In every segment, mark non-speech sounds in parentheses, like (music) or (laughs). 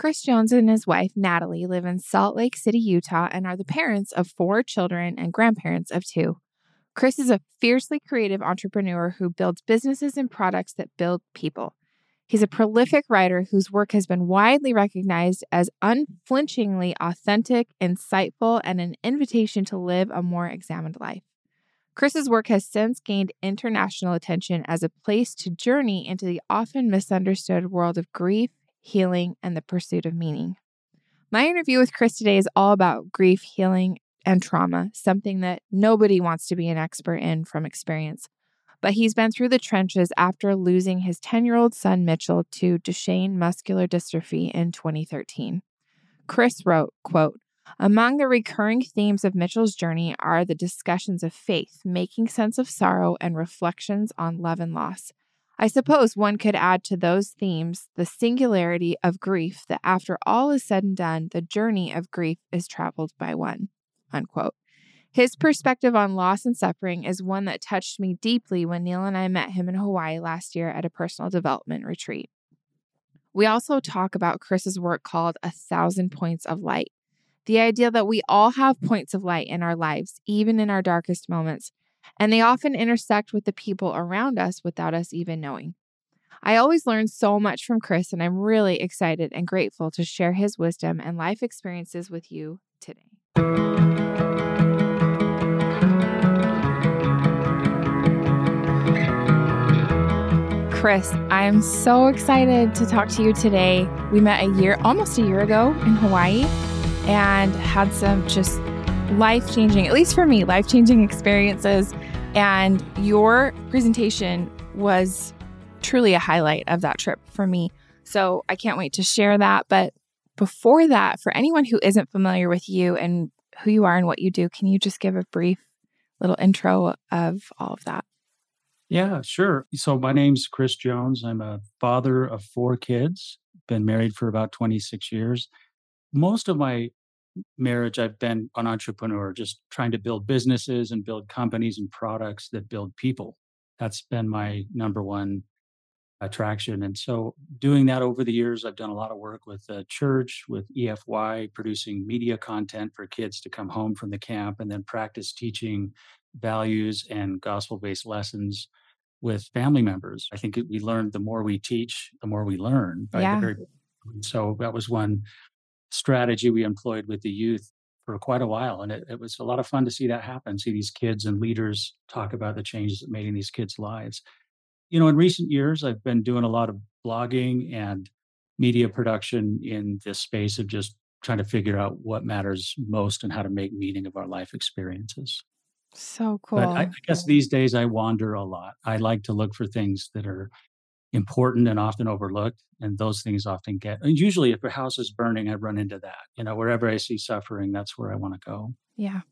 Chris Jones and his wife, Natalie, live in Salt Lake City, Utah, and are the parents of four children and grandparents of two. Chris is a fiercely creative entrepreneur who builds businesses and products that build people. He's a prolific writer whose work has been widely recognized as unflinchingly authentic, insightful, and an invitation to live a more examined life. Chris's work has since gained international attention as a place to journey into the often misunderstood world of grief, healing, and the pursuit of meaning. My interview with Chris today is all about grief, healing, and trauma, something that nobody wants to be an expert in from experience. But he's been through the trenches after losing his 10 year old son Mitchell to Duchenne muscular dystrophy in 2013. Chris wrote, quote, among the recurring themes of Mitchell's journey are the discussions of faith, making sense of sorrow, and reflections on love and loss. I suppose one could add to those themes the singularity of grief that after all is said and done, the journey of grief is traveled by one. Unquote. His perspective on loss and suffering is one that touched me deeply when Neil and I met him in Hawaii last year at a personal development retreat. We also talk about Chris's work called A Thousand Points of Light. The idea that we all have points of light in our lives, even in our darkest moments, and they often intersect with the people around us without us even knowing. I always learn so much from Chris, and I'm really excited and grateful to share his wisdom and life experiences with you today. Chris, I'm so excited to talk to you today. We met a year, almost a year ago in Hawaii, and had some just life changing, at least for me, life changing experiences. And your presentation was truly a highlight of that trip for me. So I can't wait to share that. But before that, for anyone who isn't familiar with you and who you are and what you do, can you just give a brief little intro of all of that? Yeah, sure. So my name's Chris Jones. I'm a father of four kids, been married for about 26 years. Most of my marriage, I've been an entrepreneur, just trying to build businesses and build companies and products that build people. That's been my number one attraction. And so, doing that over the years, I've done a lot of work with the church, with EFY, producing media content for kids to come home from the camp and then practice teaching values and gospel based lessons with family members. I think we learned the more we teach, the more we learn. yeah. So, that was one strategy we employed with the youth for quite a while. And it, it, was a lot of fun to see that happen, see these kids and leaders talk about the changes that made in these kids' lives. You know, in recent years, I've been doing a lot of blogging and media production in this space of just trying to figure out what matters most and how to make meaning of our life experiences. So cool. But I, I guess these days I wander a lot. I like to look for things that are important and often overlooked. And those things often get, and usually if a house is burning, I run into that. You know, wherever I see suffering, that's where I want to go. Yeah.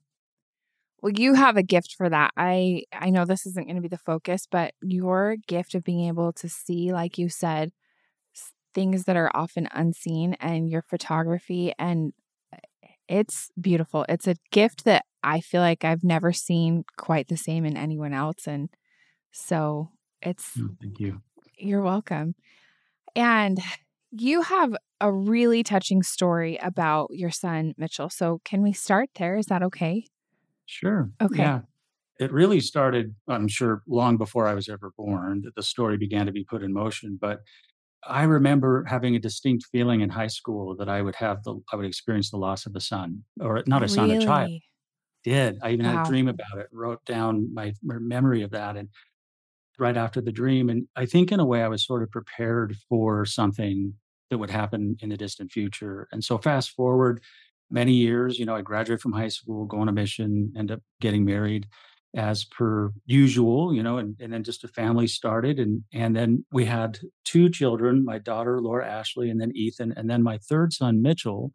Well, you have a gift for that. I I know this isn't going to be the focus, but your gift of being able to see, like you said, things that are often unseen and your photography and eh, it's beautiful. It's a gift that I feel like I've never seen quite the same in anyone else and so it's oh, thank you you're welcome. And you have a really touching story about your son, Mitchell. So, can we start there? Is that okay? Sure. Okay. Yeah. It really started, I'm sure, long before I was ever born that the story began to be put in motion. But I remember having a distinct feeling in high school that I would have the, I would experience the loss of a son, or not a really? son, a child. Did I even wow. had a dream about it? Wrote down my memory of that, and right after the dream. And I think in a way I was sort of prepared for something that would happen in the distant future. And so fast forward many years, you know, I graduate from high school, go on a mission, end up getting married as per usual, you know, and, and then just a family started. And and then we had two children, my daughter Laura Ashley, and then Ethan, and then my third son, Mitchell,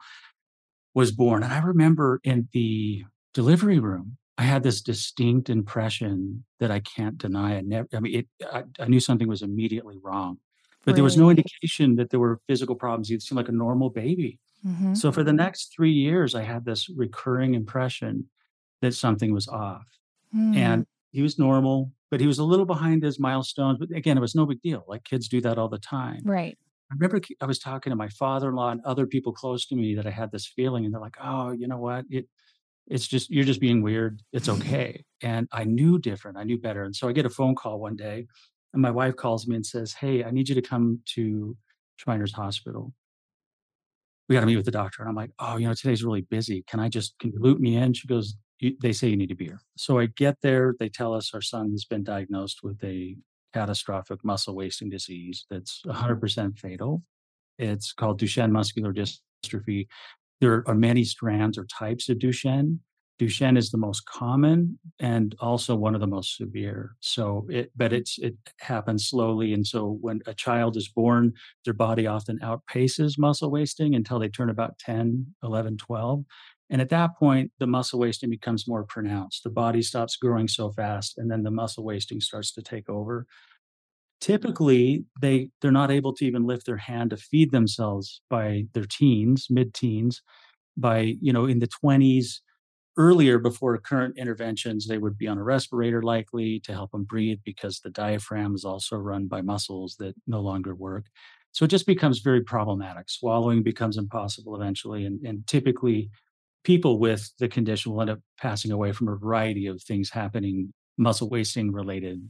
was born. And I remember in the delivery room, I had this distinct impression that I can't deny. I never, I mean, it, I, I knew something was immediately wrong, but really? there was no indication that there were physical problems. He seemed like a normal baby. Mm-hmm. So for the next three years, I had this recurring impression that something was off. Mm. And he was normal, but he was a little behind his milestones. But again, it was no big deal. Like kids do that all the time. Right. I remember I was talking to my father-in-law and other people close to me that I had this feeling, and they're like, "Oh, you know what? It it's just you're just being weird. It's mm-hmm. okay." And I knew different. I knew better. And so I get a phone call one day, and my wife calls me and says, "Hey, I need you to come to Shriners Hospital. We got to meet with the doctor." And I'm like, "Oh, you know, today's really busy. Can I just can you loop me in?" She goes, "They say you need to be here." So I get there. They tell us our son's been diagnosed with a catastrophic muscle wasting disease that's 100% fatal. It's called Duchenne muscular dystrophy. There are many strands or types of Duchenne. Duchenne is the most common and also one of the most severe. So it, but mm. it's it happens slowly, and so when a child is born, their body often outpaces muscle wasting until they turn about 10, 11, 12. And at that point, the muscle wasting becomes more pronounced. The body stops growing so fast, and then the muscle wasting starts to take over. Mm-hmm. Typically, they they're not able to even lift their hand to feed themselves by their teens, mid-teens. By you know, in the 20s, earlier before current interventions, they would be on a respirator likely to help them breathe because the diaphragm is also run by muscles that no longer work. So it just becomes very problematic. Swallowing becomes impossible eventually, and, and typically people with the condition will end up passing away from a variety of things happening, muscle wasting related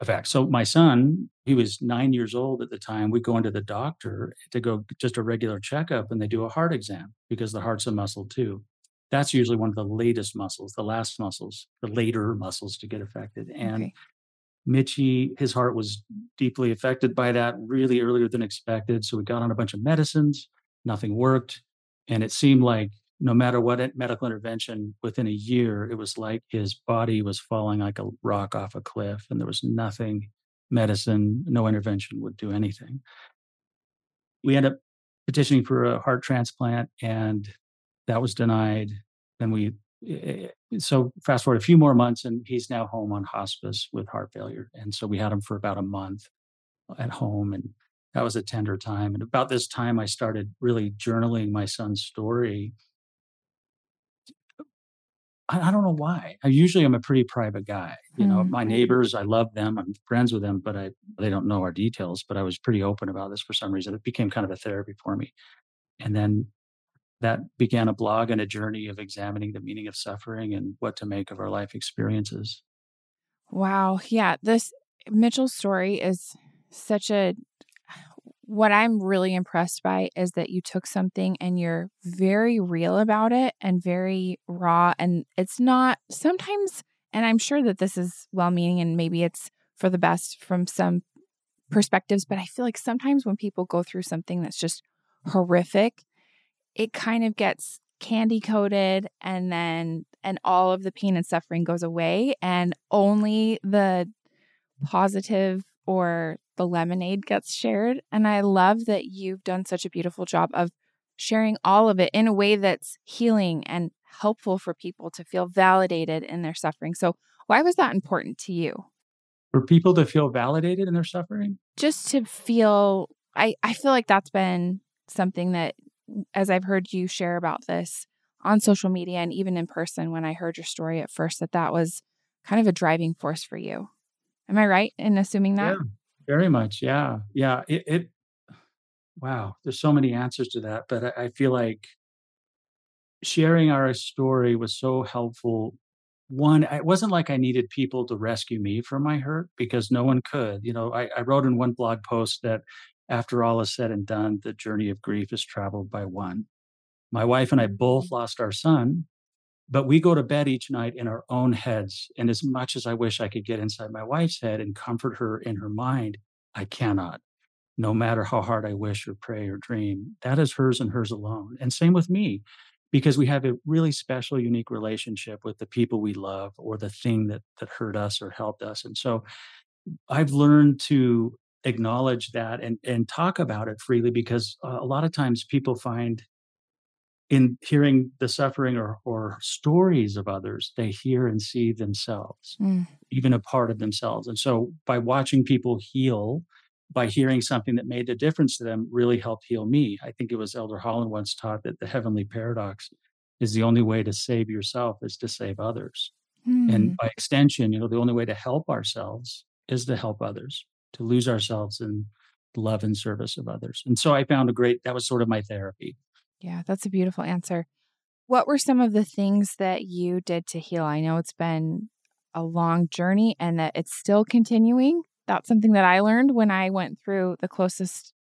effects. So my son, he was nine years old at the time. We go into the doctor to go just a regular checkup, and they do a heart exam because the heart's a muscle too. That's usually one of the latest muscles, the last muscles, the later muscles to get affected. And okay. Mitchie, his heart was deeply affected by that really earlier than expected. So we got on a bunch of medicines, nothing worked. And it seemed like no matter what medical intervention, within a year, it was like his body was falling like a rock off a cliff, and there was nothing, medicine, no intervention would do anything. We end up petitioning for a heart transplant, and that was denied. Then we, eh, eh, so fast forward a few more months, and he's now home on hospice with heart failure. And so we had him for about a month at home, and that was a tender time. And about this time, I started really journaling my son's story I, I don't know why. I usually I'm a pretty private guy. You know, mm-hmm. my neighbors, I love them. I'm friends with them, but I they don't know our details. But I was pretty open about this for some reason. It became kind of a therapy for me. And then that began a blog and a journey of examining the meaning of suffering and what to make of our life experiences. Wow. Yeah. This Mitchell's story is such a what I'm really impressed by is that you took something and you're very real about it and very raw. And it's not sometimes, and I'm sure that this is well meaning and maybe it's for the best from some perspectives, but I feel like sometimes when people go through something that's just horrific, it kind of gets candy coated and then and all of the pain and suffering goes away and only the positive or the lemonade gets shared. And I love that you've done such a beautiful job of sharing all of it in a way that's healing and helpful for people to feel validated in their suffering. So, why was that important to you? For people to feel validated in their suffering? Just to feel, I, I feel like that's been something that, as I've heard you share about this on social media and even in person when I heard your story at first, that that was kind of a driving force for you. Am I right in assuming that? Yeah. Very much. Yeah. Yeah. It, it wow. There's so many answers to that, but I, I feel like sharing our story was so helpful one it wasn't like i needed people to rescue me from my hurt because no one could you know I, I, wrote in one blog post that after all is said and done the journey of grief is traveled by one my wife and i both mm-hmm. lost our son but we go to bed each night in our own heads. And as much as I wish I could get inside my wife's head and comfort her in her mind, I cannot, no matter how hard I wish or pray or dream. That is hers and hers alone. And same with me, because we have a really special, unique relationship with the people we love or the thing that, that hurt us or helped us. And so I've learned to acknowledge that and, and talk about it freely because uh, a lot of times people find in hearing the suffering or, or stories of others, they hear and see themselves, mm. even a part of themselves. And so by watching people heal, by hearing something that made a difference to them, really helped heal me. I think it was Elder Holland once taught that the heavenly paradox is the only way to save yourself is to save others. Mm. And by extension, you know, the only way to help ourselves is to help others, to lose ourselves in love and service of others. And so I found a great, that was sort of my therapy. Yeah, that's a beautiful answer. What were some of the things that you did to heal? I know it's been a long journey and that it's still continuing. That's something that I learned when I went through the closest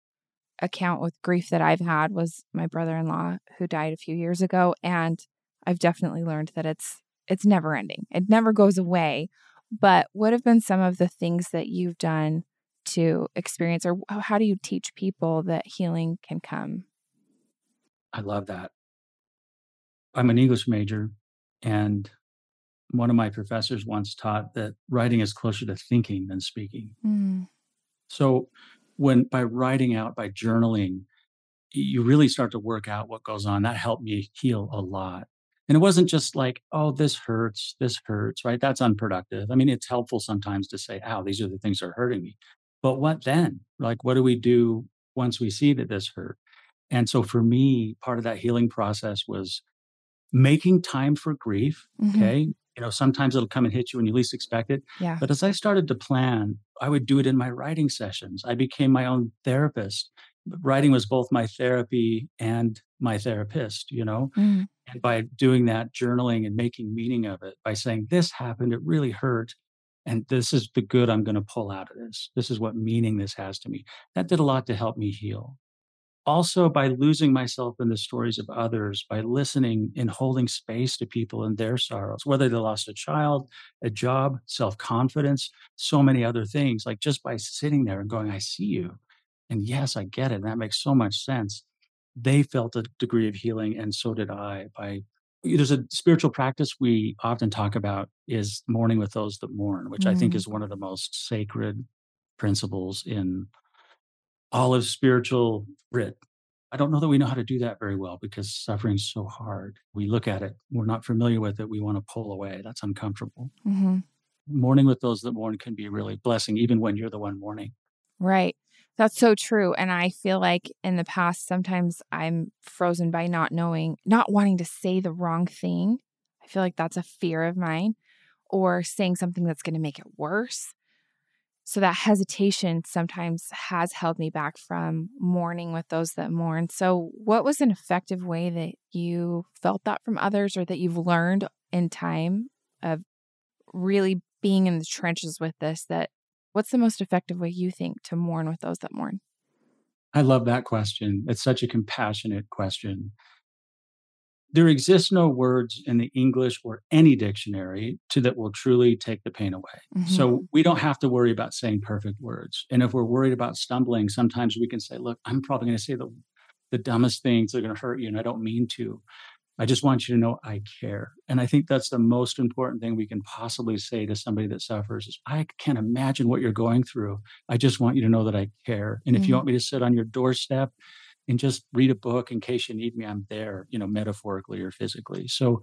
account with grief that I've had was my brother-in-law who died a few years ago and I've definitely learned that it's it's never ending. It never goes away. But what have been some of the things that you've done to experience or how do you teach people that healing can come? I love that. I'm an English major and one of my professors once taught that writing is closer to thinking than speaking. Mm. So when by writing out, by journaling, you really start to work out what goes on. That helped me heal a lot. And it wasn't just like, oh, this hurts, this hurts, right? That's unproductive. I mean, it's helpful sometimes to say, ow, these are the things that are hurting me. But what then? Like, what do we do once we see that this hurt? And so for me, part of that healing process was making time for grief. Mm-hmm. Okay. You know, sometimes it'll come and hit you when you least expect it. Yeah. But as I started to plan, I would do it in my writing sessions. I became my own therapist. Writing was both my therapy and my therapist, you know? Mm. And by doing that, journaling and making meaning of it, by saying, this happened, it really hurt. And this is the good I'm going to pull out of this. This is what meaning this has to me. That did a lot to help me heal also by losing myself in the stories of others, by listening and holding space to people and their sorrows, whether they lost a child, a job, self confidence, so many other things, like just by sitting there and going, I see you. And yes, I get it. And that makes so much sense. They felt a degree of healing, and so did I. By there's a spiritual practice we often talk about is mourning with those that mourn, which mm. I think mm. is one of the most sacred principles in all of spiritual writ. I don't know that we know how to do that very well because suffering's so hard. We look at it, we're not familiar with it, we want to pull away. That's uncomfortable. Mm-hmm. Mourning with those that mourn can be really blessing, even when you're the one mourning. Right. That's so true. And I feel like in the past, sometimes I'm frozen by not knowing, not wanting to say the wrong thing. I feel like that's a fear of mine, or saying something that's going to make it worse. So that hesitation sometimes has held me back from mourning with those that mourn. So, what was an effective way that you felt that from others or that you've learned in time of really being in the trenches with this? That what's the most effective way you think to mourn with those that mourn? I love that question. It's such a compassionate question there exists no words in the English or any dictionary to that will truly take the pain away. Mm-hmm. So we don't have to worry about saying perfect words. And if we're worried about stumbling, sometimes we can say, look, I'm probably going to say the, the dumbest things that are going to hurt you, and I don't mean to. I just want you to know I care. And I think that's the most important thing we can possibly say to somebody that suffers is I can't imagine what you're going through. I just want you to know that I care. And mm-hmm. if you mm-hmm. want me to sit on your doorstep and just read a book in case you need me. I'm there, you know, metaphorically or physically. So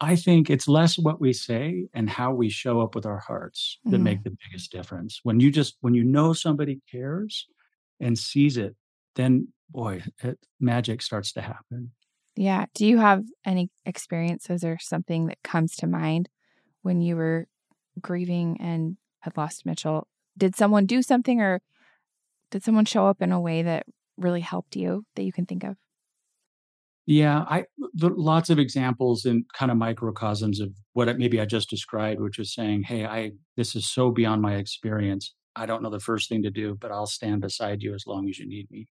I think it's less what we say and how we show up with our hearts that mm. make the biggest difference. When you just when you know somebody cares and sees it, then boy, it, magic starts to happen. Yeah. Do you have any experiences or something that comes to mind when you were grieving and had lost Mitchell? Did someone do something or did someone show up in a way that really helped you that you can think of? Yeah, I lots of examples and kind of microcosms of what maybe I just described, which was saying, "Hey, I this is so beyond my experience. I don't know the first thing to do, but I'll stand beside you as long as you need me."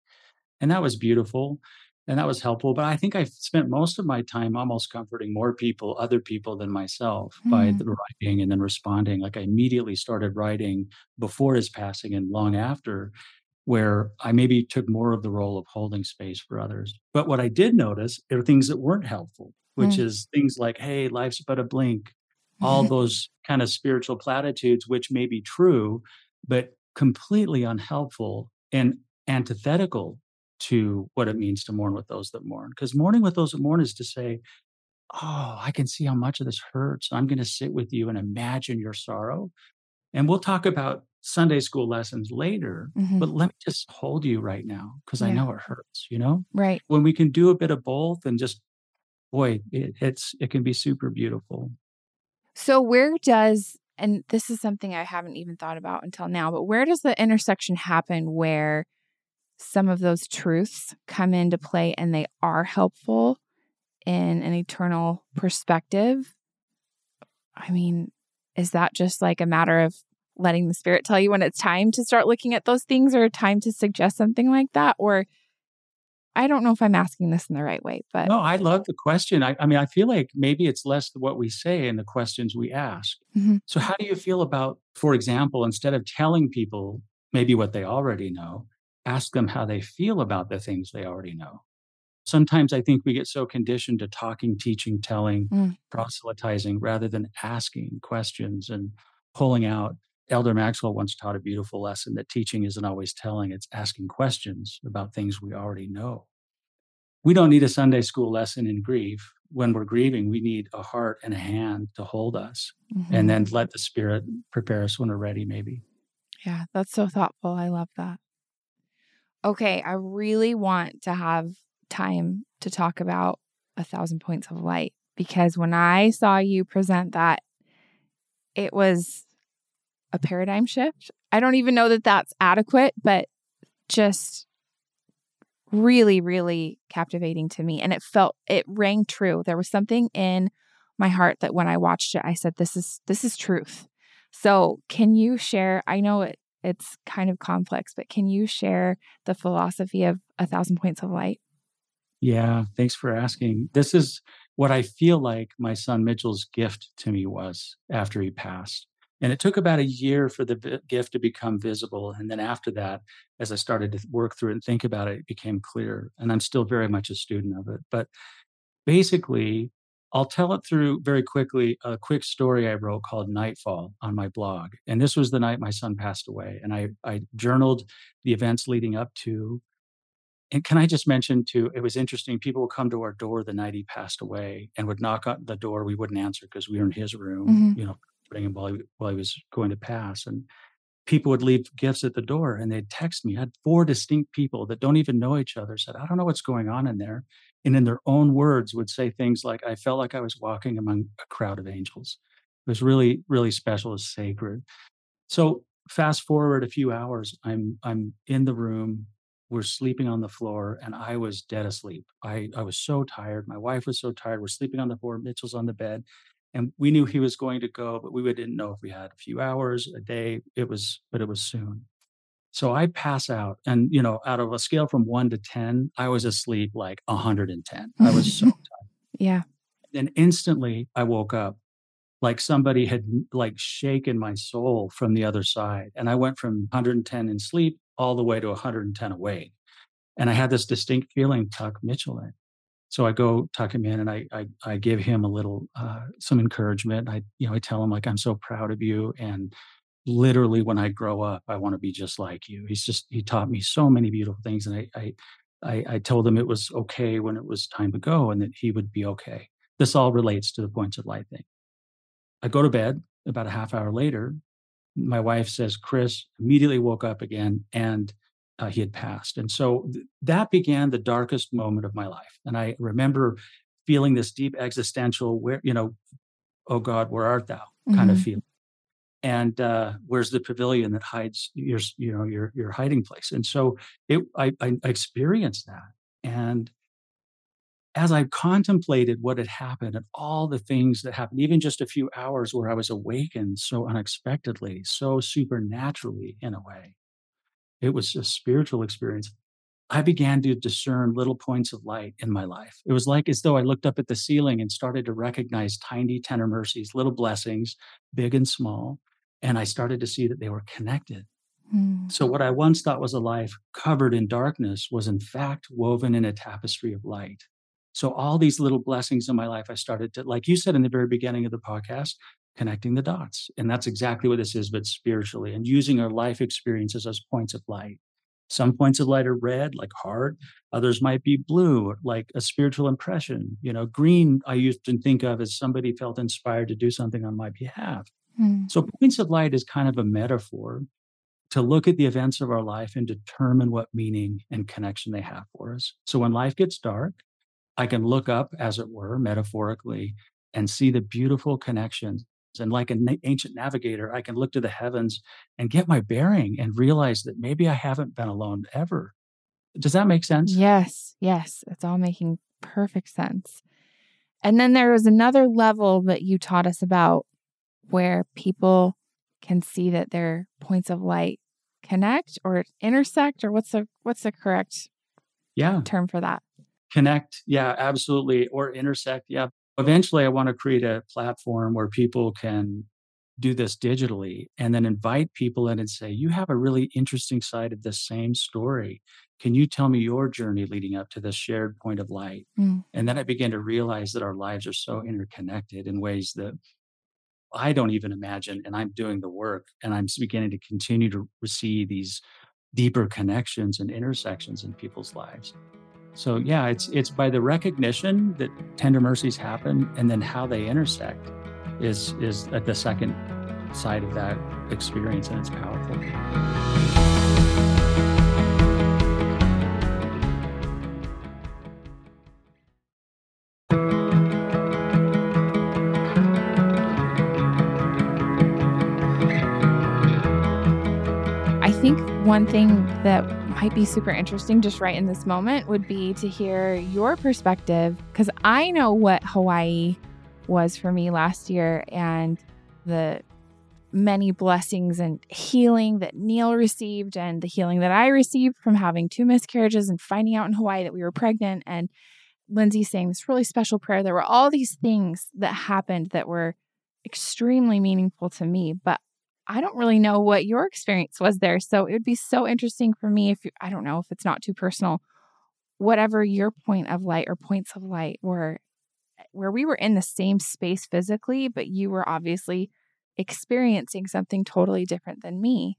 And that was beautiful, and that was helpful. But I think I spent most of my time almost comforting more people, other people than myself, mm. by the writing and then responding. Like I immediately started writing before his passing and long after, where I maybe took more of the role of holding space for others. But what I did notice are things that weren't helpful, which mm. is things like, hey, life's but a blink, all (laughs) those kind of spiritual platitudes, which may be true, but completely unhelpful and antithetical to what it means to mourn with those that mourn. Because mourning with those that mourn is to say, oh, I can see how much of this hurts. I'm going to sit with you and imagine your sorrow. And we'll talk about Sunday school lessons later, mm-hmm. but let me just hold you right now because yeah. I know it hurts, you know? Right. When we can do a bit of both and just, boy, it, it's, it can be super beautiful. So, where does, and this is something I haven't even thought about until now, but where does the intersection happen where some of those truths come into play and they are helpful in an eternal perspective, I mean, is that just like a matter of letting the spirit tell you when it's time to start looking at those things or time to suggest something like that? Or I don't know if I'm asking this in the right way, but no, I love the question. I, I mean, I feel like maybe it's less what we say and the questions we ask. Mm-hmm. So, how do you feel about, for example, instead of telling people maybe what they already know, ask them how they feel about the things they already know? Sometimes I think we get so conditioned to talking, teaching, telling, mm. proselytizing rather than asking questions and pulling out Elder Maxwell once taught a beautiful lesson that teaching isn't always telling, it's asking questions about things we already know. We don't need a Sunday school lesson in grief. When we're grieving, we need a heart and a hand to hold us mm-hmm. and then let the Spirit prepare us when we're ready, maybe. Yeah, that's so thoughtful. I love that. Okay, I really want to have time to talk about a thousand points of light because when I saw you present that, it was a paradigm shift. I don't even know that that's adequate, but just really, really captivating to me. And it felt, it rang true. There was something in my heart that when I watched it, I said, this is, this is truth. So can you share, I know it, it's kind of complex, but can you share the philosophy of a thousand points of light? Yeah, thanks for asking. This is what I feel like my son Mitchell's gift to me was after he passed. And it took about a year for the gift to become visible. And then after that, as I started to work through it and think about it, it became clear. And I'm still very much a student of it. But basically, I'll tell it through very quickly a quick story I wrote called Nightfall on my blog. And this was the night my son passed away. And I, I journaled the events leading up to. And can I just mention too, it was interesting. People would come to our door the night he passed away and would knock on the door. We wouldn't answer because we were in his room, mm-hmm. you know, him while he, while he was going to pass. And people would leave gifts at the door and they'd text me. I had four distinct people that don't even know each other said, I don't know what's going on in there. And in their own words would say things like, I felt like I was walking among a crowd of angels. It was really, really special, it's sacred. So fast forward a few hours, I'm I'm in the room. We're sleeping on the floor, and I was dead asleep. I, I was so tired. My wife was so tired. We're sleeping on the floor. Mitchell's on the bed, and we knew he was going to go but we didn't know if we had a few hours a day it was but it was soon. So i pass out and you know out of a scale from 1 to 10 i was asleep like 110 i was so (laughs) tired. Yeah. Then instantly i woke up like somebody had like shaken my soul from the other side and i went from 110 in sleep all the way to 110 awake and i had this distinct feeling tuck mitchell in so I go tuck him in and I I, I give him a little uh, some encouragement. I you know I tell him like I'm so proud of you and literally when I grow up I want to be just like you. He's just he taught me so many beautiful things and I I I, I told him it was okay when it was time to go and that he would be okay. This all relates to the points of light thing. I go to bed about a half hour later. My wife says, Chris immediately woke up again and uh, he had passed. And so th- that began the darkest moment of my life. And I remember feeling this deep existential, where, you know, oh God, where art thou kind mm-hmm. of feeling. And uh, where's the pavilion that hides your, you know, your your hiding place? And so it, I, I experienced that. And as I contemplated what had happened and all the things that happened, even just a few hours where I was awakened so unexpectedly, so supernaturally in a way, it was a spiritual experience. I began to discern little points of light in my life. It was like as though I looked up at the ceiling and started to recognize tiny tender mercies, little blessings, big and small. And I started to see that they were connected. Mm. So, what I once thought was a life covered in darkness was, in fact, woven in a tapestry of light. So, all these little blessings in my life, I started to, like you said in the very beginning of the podcast, connecting the dots. And that's exactly what this is, but spiritually, and using our life experiences as points of light. Some points of light are red, like heart. Others might be blue, like a spiritual impression. You know, green, I used to think of as somebody felt inspired to do something on my behalf. Mm. So, points of light is kind of a metaphor to look at the events of our life and determine what meaning and connection they have for us. So, when life gets dark, I can look up, as it were, metaphorically, and see the beautiful connections and like an ancient navigator, I can look to the heavens and get my bearing and realize that maybe I haven't been alone ever. Does that make sense? Yes, yes. It's all making perfect sense. And then there was another level that you taught us about where people can see that their points of light connect or intersect or what's the what's the correct Yeah. term for that? Connect. Yeah, absolutely. Or intersect. Yeah. Eventually, I want to create a platform where people can do this digitally and then invite people in and say, You have a really interesting side of the same story. Can you tell me your journey leading up to this shared point of light? Mm. And then I began to realize that our lives are so interconnected in ways that I don't even imagine. And I'm doing the work and I'm beginning to continue to receive these deeper connections and intersections in people's lives. So yeah, it's it's by the recognition that tender mercies happen and then how they intersect is is at the second side of that experience and it's powerful. One thing that might be super interesting just right in this moment would be to hear your perspective because I know what Hawaii was for me last year and the many blessings and healing that Neil received and the healing that I received from having two miscarriages and finding out in Hawaii that we were pregnant and Lindsay saying this really special prayer. There were all these things that happened that were extremely meaningful to me, but I don't really know what your experience was there. So it would be so interesting for me if you, I don't know if it's not too personal, whatever your point of light or points of light were, where we were in the same space physically, but you were obviously experiencing something totally different than me.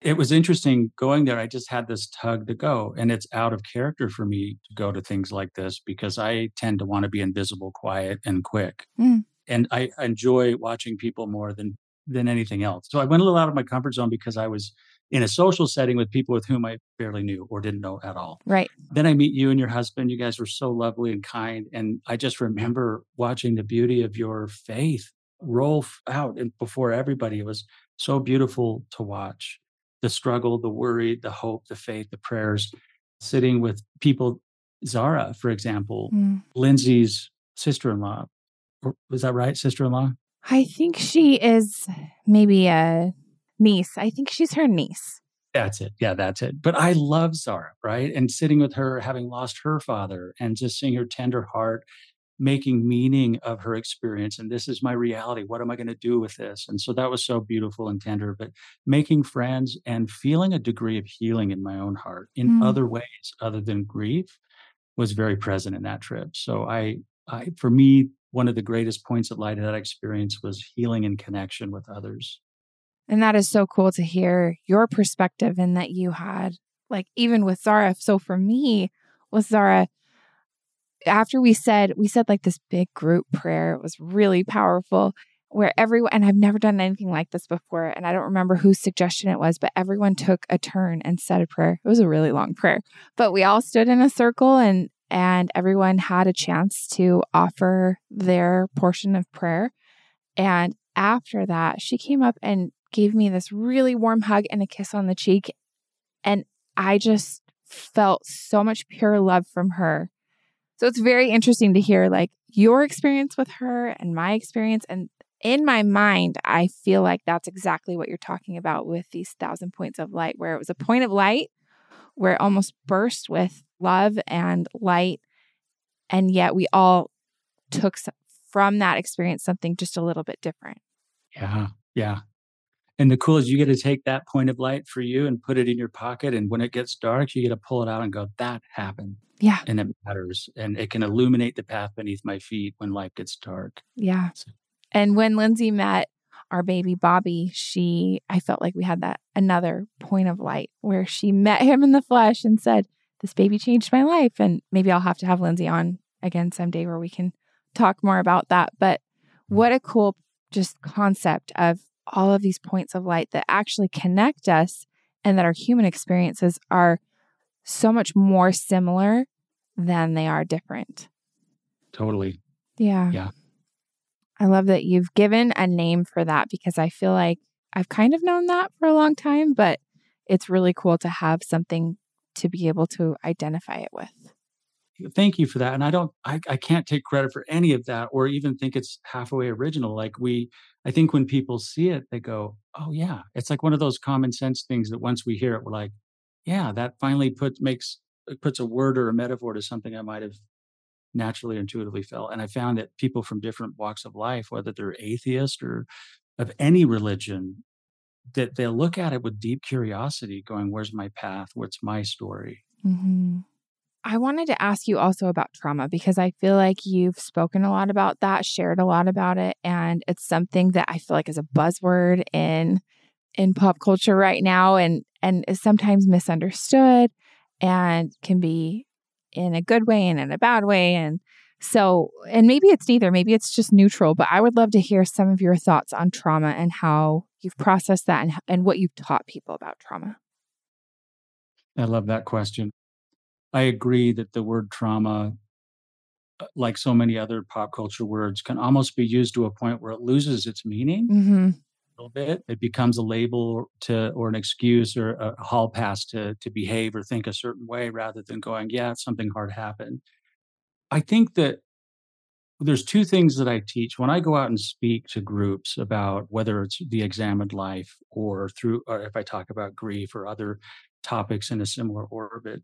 It was interesting going there. I just had this tug to go, and it's out of character for me to go to things like this because I tend to want to be invisible, quiet, and quick. Mm. And I enjoy watching people more than than anything else. So I went a little out of my comfort zone because I was in a social setting with people with whom I barely knew or didn't know at all. Right. Then I meet you and your husband. You guys were so lovely and kind. And I just remember watching the beauty of your faith roll out and before everybody. It was so beautiful to watch the struggle, the worry, the hope, the faith, the prayers, sitting with people. Zara, for example, Mm. Lindsay's sister in law. Was that right? Sister in law? I think she is maybe a niece. I think she's her niece. That's it. Yeah, that's it. But I love Zara, right? And sitting with her, having lost her father, and just seeing her tender heart, making meaning of her experience. And this is my reality. What am I going to do with this? And so that was so beautiful and tender. But making friends and feeling a degree of healing in my own heart in Mm. other ways other than grief was very present in that trip. So I, I, for me, one of the greatest points of light of that experience was healing and connection with others. And that is so cool to hear your perspective and that you had, like, even with Zara. So for me, with Zara, after we said, we said like this big group prayer, it was really powerful where everyone, and I've never done anything like this before. And I don't remember whose suggestion it was, but everyone took a turn and said a prayer. It was a really long prayer, but we all stood in a circle and and everyone had a chance to offer their portion of prayer. And after that, she came up and gave me this really warm hug and a kiss on the cheek. And I just felt so much pure love from her. So it's very interesting to hear like your experience with her and my experience. And in my mind, I feel like that's exactly what you're talking about with these thousand points of light, where it was a point of light where it almost burst with love and light. And yet we all took from that experience something just a little bit different. Yeah. Yeah. And the cool is you get to take that point of light for you and put it in your pocket. And when it gets dark, you get to pull it out and go, that happened. Yeah. And it matters. And it can illuminate the path beneath my feet when life gets dark. Yeah. So- And when Lindsay met our baby Bobby, she, I felt like we had that another point of light where she met him in the flesh and said, This baby changed my life. And maybe I'll have to have Lindsay on again someday where we can talk more about that. But what a cool just concept of all of these points of light that actually connect us and that our human experiences are so much more similar than they are different. Totally. Yeah. Yeah. I love that you've given a name for that because I feel like I've kind of known that for a long time, but it's really cool to have something to be able to identify it with. Thank you for that. And I don't, I, I can't take credit for any of that or even think it's halfway original. Like we, I think when people see it, they go, oh, yeah. It's like one of those common sense things that once we hear it, we're like, yeah, that finally puts, makes, uh, puts a word or a metaphor to something I might have naturally intuitively felt. And I found that people from different walks of life, whether they're atheist or of any religion, that they'll look at it with deep curiosity, going, Where's my path? What's my story? Mm-hmm. I wanted to ask you also about trauma because I feel like you've spoken a lot about that, shared a lot about it, and it's something that I feel like is a buzzword in in pop culture right now and and is sometimes misunderstood and can be in a good way and in a bad way and so and maybe it's neither maybe it's just neutral but i would love to hear some of your thoughts on trauma and how you've processed that and, and what you've taught people about trauma i love that question i agree that the word trauma uh, like so many other pop culture words can almost be used to a point where it loses its meaning mm-hmm little bit. It becomes a label to or an excuse or a hall pass to to behave or think a certain way rather than going, yeah, something hard happened. I think that there's two things that I teach when I go out and speak to groups about whether it's the examined life or through or if I talk about grief or other topics in a similar orbit.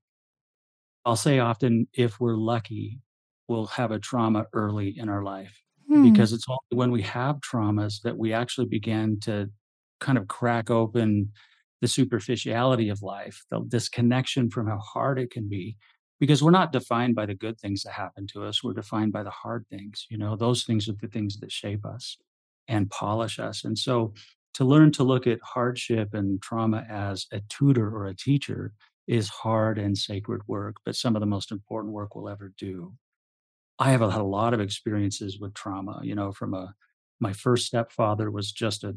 I'll say often if we're lucky, we'll have a trauma early in our life hmm. because it's only when we have traumas that we actually begin to kind of crack open the superficiality of life, the disconnection from how hard it can be. Because we're not defined by the good things that happen to us. We're defined by the hard things. You know, those things are the things that shape us and polish us. And so to learn to look at hardship and trauma as a tutor or a teacher is hard and sacred work, but some of the most important work we'll ever do. I have had a lot of experiences with trauma, you know, from a my first stepfather was just a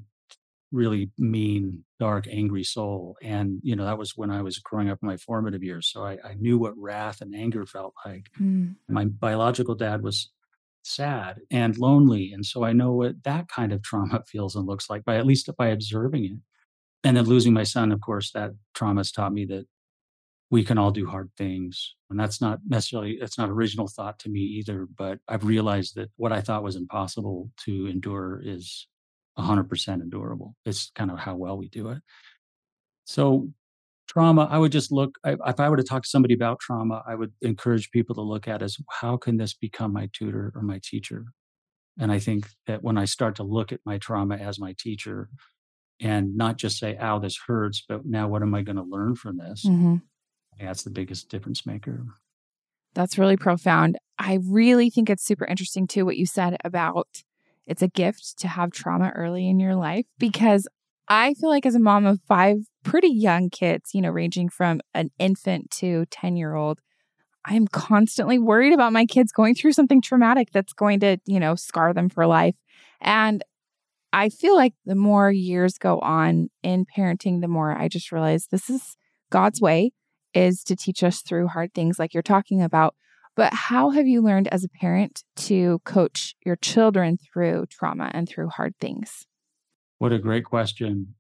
really mean, dark, angry soul. And, you know, that was when I was growing up in my formative years. So I, I knew what wrath and anger felt like. Mm. My biological dad was sad and lonely. And so I know what that kind of (laughs) trauma feels and looks like by at least by observing it. And then losing my son, of course, that trauma has taught me that we can all do hard things. And that's not necessarily, it's not original thought to me either, but I've realized that what I thought was impossible to endure is 100% endurable. It's kind of how well we do it. So, trauma, I would just look, I, if I were to talk to somebody about trauma, I would encourage people to look at as how can this become my tutor or my teacher? And I think that when I start to look at my trauma as my teacher and not just say, ow, this hurts, but now what am I going to learn from this? Mm-hmm that's the biggest difference maker. That's really profound. I really think it's super interesting too what you said about it's a gift to have trauma early in your life because I feel like as a mom of five pretty young kids, you know, ranging from an infant to 10 year old, I'm constantly worried about my kids going through something traumatic that's going to, you know, scar them for life. And I feel like the more years go on in parenting, the more I just realize this is God's way is to teach us through hard things like you're talking about. But how have you learned as a parent to coach your children through trauma and through hard things? What a great question.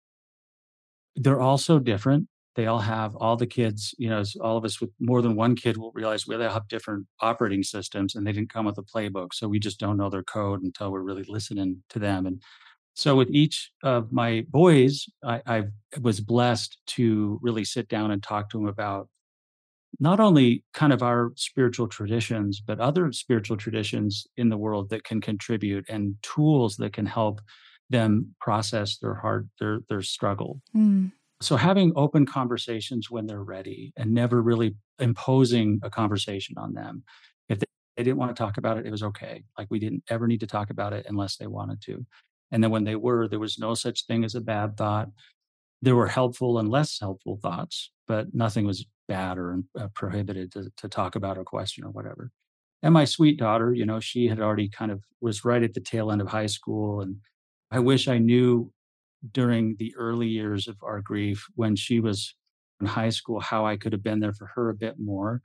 They're all so different. They all have all the kids, you know, all of us with more than one kid will realize we all have different operating systems and they didn't come with a playbook. So we just don't know their code until we're really listening to them. And so with each of my boys, I, I, was blessed to really sit down and talk to them about not only kind of our spiritual traditions, but other spiritual traditions in the world that can contribute and tools that can help them process their heart, their their struggle. Mm. So having open conversations when they're ready and never really imposing a conversation on them. If they, they didn't want to talk about it, it was okay. Like we didn't ever need to talk about it unless they wanted to. And then when they were, there was no such thing as a bad thought. There were helpful and less helpful thoughts, but nothing was bad or uh, prohibited to, to talk about a question or whatever. And my sweet daughter, you know, she had already kind of was right at the tail end of high school. And I wish I knew during the early years of our grief when she was in high school how I could have been there for her a bit more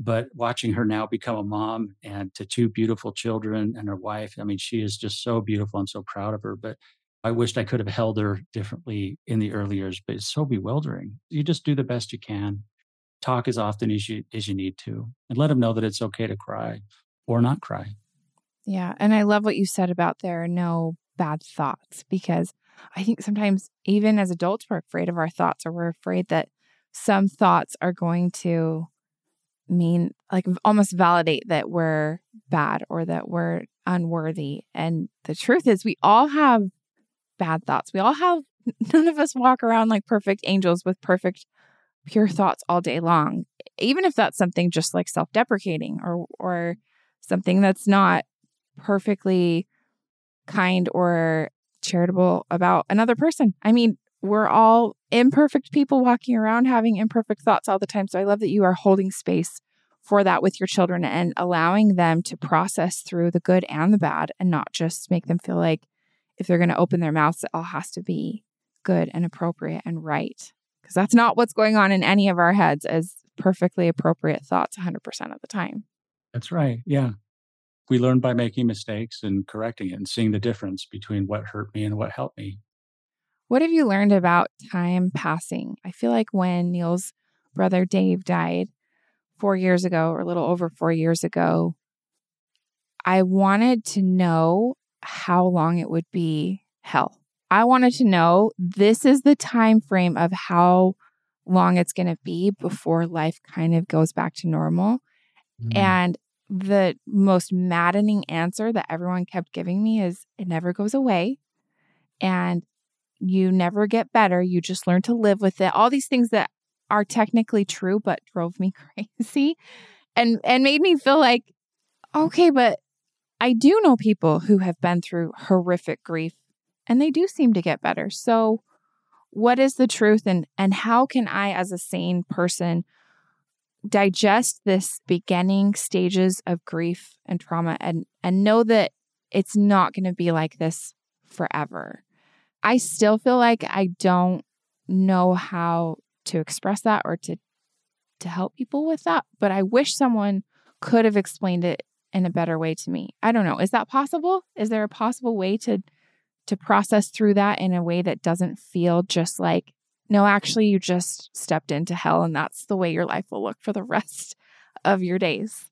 but watching her now become a mom and to two beautiful children and her wife i mean she is just so beautiful i'm so proud of her but i wished i could have held her differently in the early years but it's so bewildering you just do the best you can talk as often as you as you need to and let them know that it's okay to cry or not cry. Yeah. And I love what you said about there are no bad thoughts because I think sometimes, even as adults, we're afraid of our thoughts or we're afraid that some thoughts are going to mean like almost validate that we're bad or that we're unworthy. And the truth is, we all have bad thoughts. We all have, none of us walk around like perfect angels with perfect, pure thoughts all day long. Even if that's something just like self deprecating or, or something that's not perfectly kind or charitable about another person. I mean, we're all imperfect people walking around having imperfect thoughts all the time. So I love that you are holding space for that with your children and allowing them to process through the good and the bad and not just make them feel like if they're going to open their mouths, it all has to be good and appropriate and right. Because that's not what's going on in any of our heads as perfectly appropriate thoughts 100% of the time. That's right. Yeah we learn by making mistakes and correcting it and seeing the difference between what hurt me and what helped me. What have you learned about time passing? I feel like when Neil's brother Dave died four years ago, or a little over four years ago, I wanted to know how long it would be hell. I wanted to know this is the time frame of how long it's going to be before life kind of goes back to normal. Mm. And the most maddening answer that everyone kept giving me is it never goes away and you never get better. You just learn to live with it. All these things that are technically true, but drove me (laughs) crazy and, and made me feel like, okay, but I do know people who have been through horrific grief and they do seem to get better. So, what is the truth and, and how can I, as a sane person, digest this beginning stages of grief and trauma and and know that it's not going to be like this forever. I still feel like I don't know how to express that or to to help people with that, but I wish someone could have explained it in a better way to me. I don't know. Is that possible? Is there a possible way to to process through that in a way that doesn't feel just like no, actually, you just stepped into hell and that's the way your life will look for the rest of your days.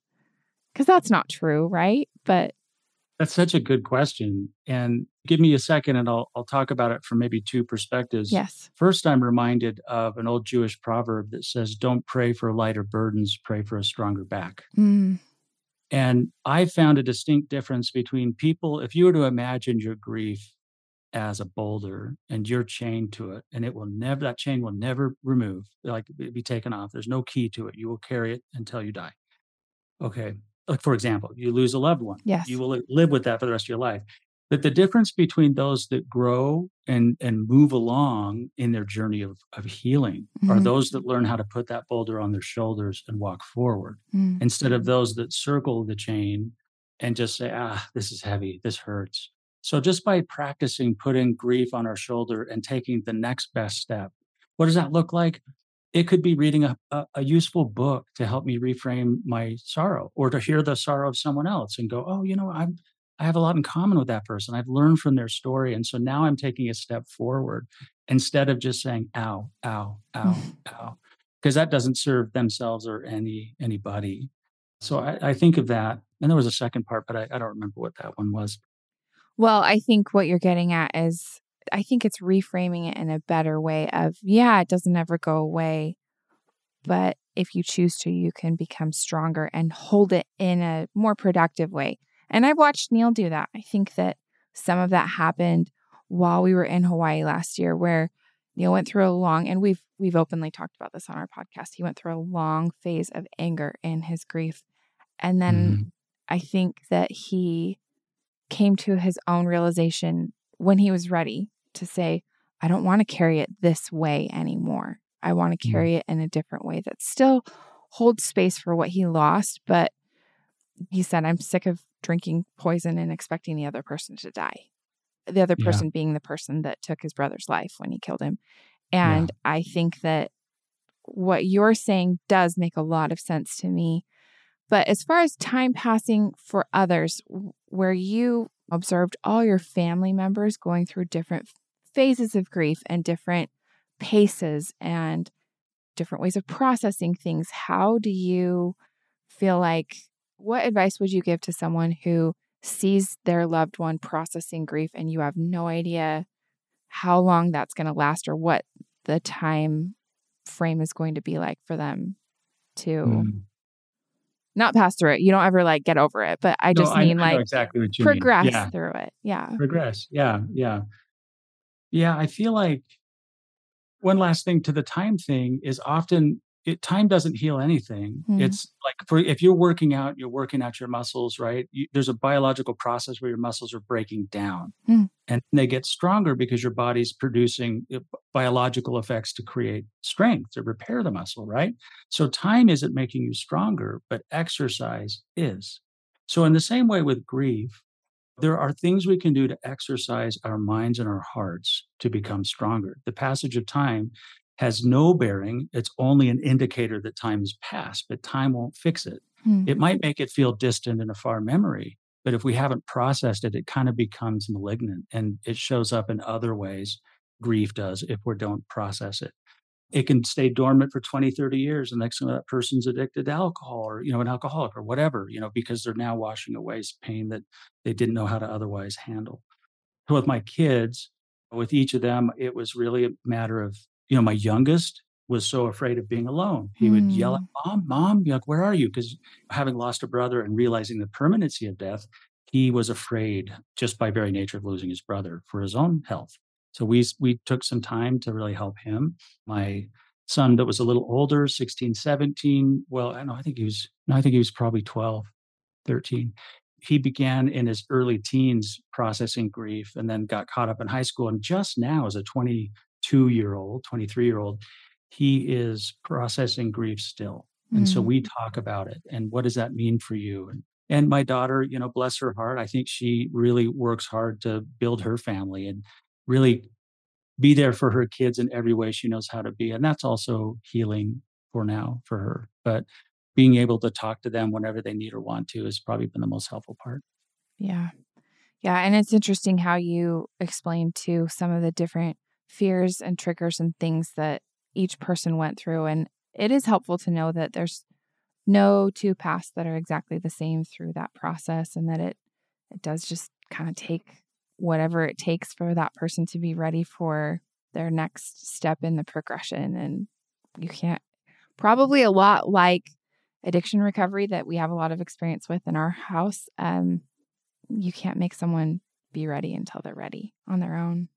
Because that's not true, right? But that's such a good question. And give me a second and I'll, I'll talk about it from maybe two perspectives. Yes. First, I'm reminded of an old Jewish proverb that says, Don't pray for lighter burdens, pray for a stronger back. Mm. And I found a distinct difference between people. If you were to imagine your grief as a boulder and you're chained to it and it will never that chain will never remove like be taken off there's no key to it you will carry it until you die okay like for example you lose a loved one yes you will live with that for the rest of your life but the difference between those that grow and and move along in their journey of, of healing mm-hmm. are those that learn how to put that boulder on their shoulders and walk forward mm-hmm. instead of those that circle the chain and just say ah this is heavy this hurts so just by practicing putting grief on our shoulder and taking the next best step, what does that look like? It could be reading a, a, a, useful book to help me reframe my sorrow or to hear the sorrow of someone else and go, oh, you know, I'm I have a lot in common with that person. I've learned from their story. And so now I'm taking a step forward instead of just saying, ow, ow, ow, (laughs) ow, because that doesn't serve themselves or any anybody. So I, I, think of that. And there was a second part, but I, I don't remember what that one was. Well, I think what you're getting at is I think it's reframing it in a better way of, yeah, it doesn't ever go away. But if you choose to, you can become stronger and hold it in a more productive way. And I've watched Neil do that. I think that some of that happened while we were in Hawaii last year, where Neil went through a long, and we've we've openly talked about this on our podcast. He went through a long phase of anger in his grief, and then mm. I think that he came to his own realization when he was ready to say, I don't want to carry it this way anymore. I want to mm. carry it in a different way that still holds space for what he lost. But he said, I'm sick of drinking poison and expecting the other person to die. The other person yeah. being the person that took his brother's life when he killed him. And yeah. I think that what you're saying does make a lot of sense to me but as far as time passing for others, where you observed all your family members going through different phases of grief and different paces and different ways of processing things. How do you feel like what advice would you give to someone who sees their loved one processing grief and you have no idea how long that's going to last or what the time frame is going to be like for them to mm. Not pass through it. You don't ever like get over it, but I just no, mean I, like exactly what you progress yeah. through it. Yeah. Progress. Yeah. Yeah. Yeah. I feel like one last thing to the time thing is often it, time doesn't heal anything. Mm. It's like for if you're working out, you're working out your muscles, right? You, there's a biological process where your muscles are breaking down, mm. and they get stronger because your body's producing uh, biological effects to create strength to repair the muscle, right? So time isn't making you stronger, but exercise is. So in the same way with grief, there are things we can do to exercise our minds and our hearts to become stronger. The passage of time has no bearing. It's only an indicator that time has passed, but time won't fix it. Hmm. It might make it feel distant in a far memory, but if we haven't processed it, it kind of becomes malignant and it shows up in other ways. Grief does if we don't process it. It can stay dormant for 20, 30 years. And next thing that person's addicted to alcohol or, you know, an alcoholic or whatever, you know, because they're now washing away pain that they didn't know how to otherwise handle. With my kids, with each of them, it was really a matter of you know, my youngest was so afraid of being alone. He mm. would yell at hmm. mom, mom, like, where are you? Because having lost a brother and realizing the permanency of death, he was afraid just by very nature of losing his brother for his own health. So we we took some time to really help him. My son that was a little older, 16, 17, well, I know I think he was no, I think he was probably 12, 13. He began in his early teens processing grief and then got caught up in high school. And just now, as a 20, 22 year old, 23 year old, he is processing grief still. And mm. so we talk about it and what does that mean for you? And, and my daughter, you know, bless her heart, I think she really works hard to build her family and really be there for her kids in every way she knows how to be. And that's also healing for now for her. But being able to talk to them whenever they need or want to has probably been the most helpful part. Yeah. Yeah. And it's interesting how you explained to some of the different fears and triggers and things that each person went through. And it is helpful to know that there's no two paths that are exactly the same through that process and that it it does just kind of take whatever it takes for that person to be ready for their next step in the progression and you can't probably a lot like addiction recovery that we have a lot of experience with in our house um you can't make someone be ready until they're ready on their own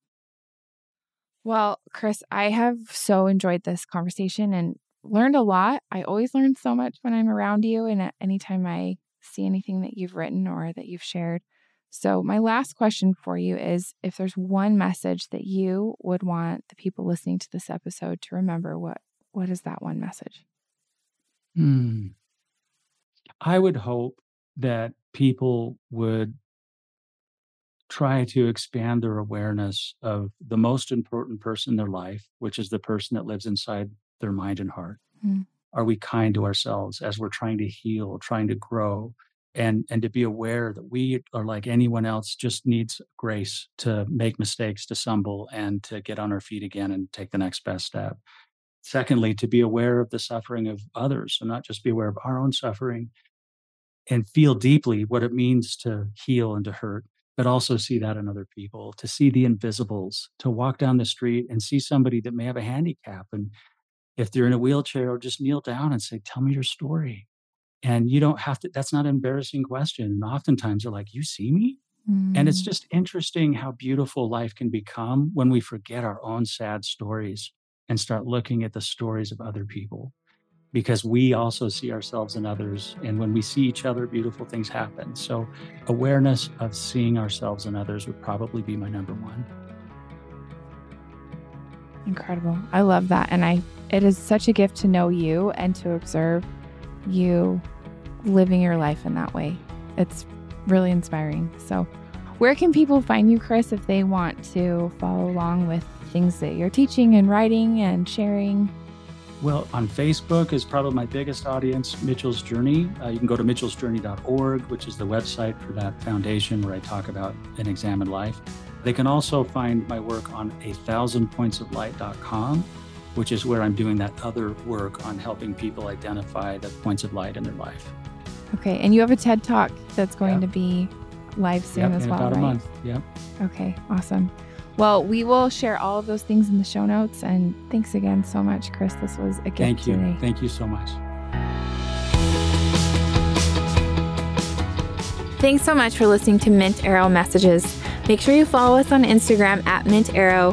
well, Chris, I have so enjoyed this conversation and learned a lot. I always learn so much when I'm around you and anytime I see anything that you've written or that you've shared. So, my last question for you is if there's one message that you would want the people listening to this episode to remember, what what is that one message? Hmm. I would hope that people would try to expand their awareness of the most important person in their life, which is the person that lives inside their mind and heart. Mm. Are we kind to ourselves as we're trying to heal, trying to grow, and and to be aware that we are like anyone else, just needs grace to make mistakes, to stumble, and to get on our feet again and take the next best step. Secondly, to be aware of the suffering of others, so not just be aware of our own suffering, and feel deeply what it means to heal and to hurt but also see that in other people, to see the invisibles, to walk down the street and see somebody that may have a handicap. And if they're in a wheelchair, or just kneel down and say, Tell me your story. And you don't have to, that's not an embarrassing question. And oftentimes they're like, You see me? Mm. And it's mm. just interesting how beautiful life can become when we forget our own sad stories and start looking at the stories of other people because we also see ourselves in others. And when we see each other, beautiful things happen. So, awareness of seeing ourselves in others would probably be my number one. Incredible. I love that. And I it is such a gift to know you and to observe you living your life in that way. It's really inspiring. So, where can people find you, Chris, if they want to follow along with things that you're teaching and writing and sharing? Well, on Facebook is probably my biggest audience, Mitchell's Journey. Uh, you can go to mitchellsjourney.org, which is the website for that foundation where I talk about an examined life. They can also find my work on a thousandpointsoflight.com. which is where I'm doing that other work on helping people identify the points of light in their life. Okay. And you have a TED Talk that's going to be live soon yep, as well. about right? a month. Yep. Okay. Awesome. Well, we will share all of those things in the show notes. And thanks again so much, Chris. This was a gift Thank you. today. Thank you so much. Thanks so much for listening to Mint Arrow Messages. Make sure you follow us on Instagram at Mint Arrow,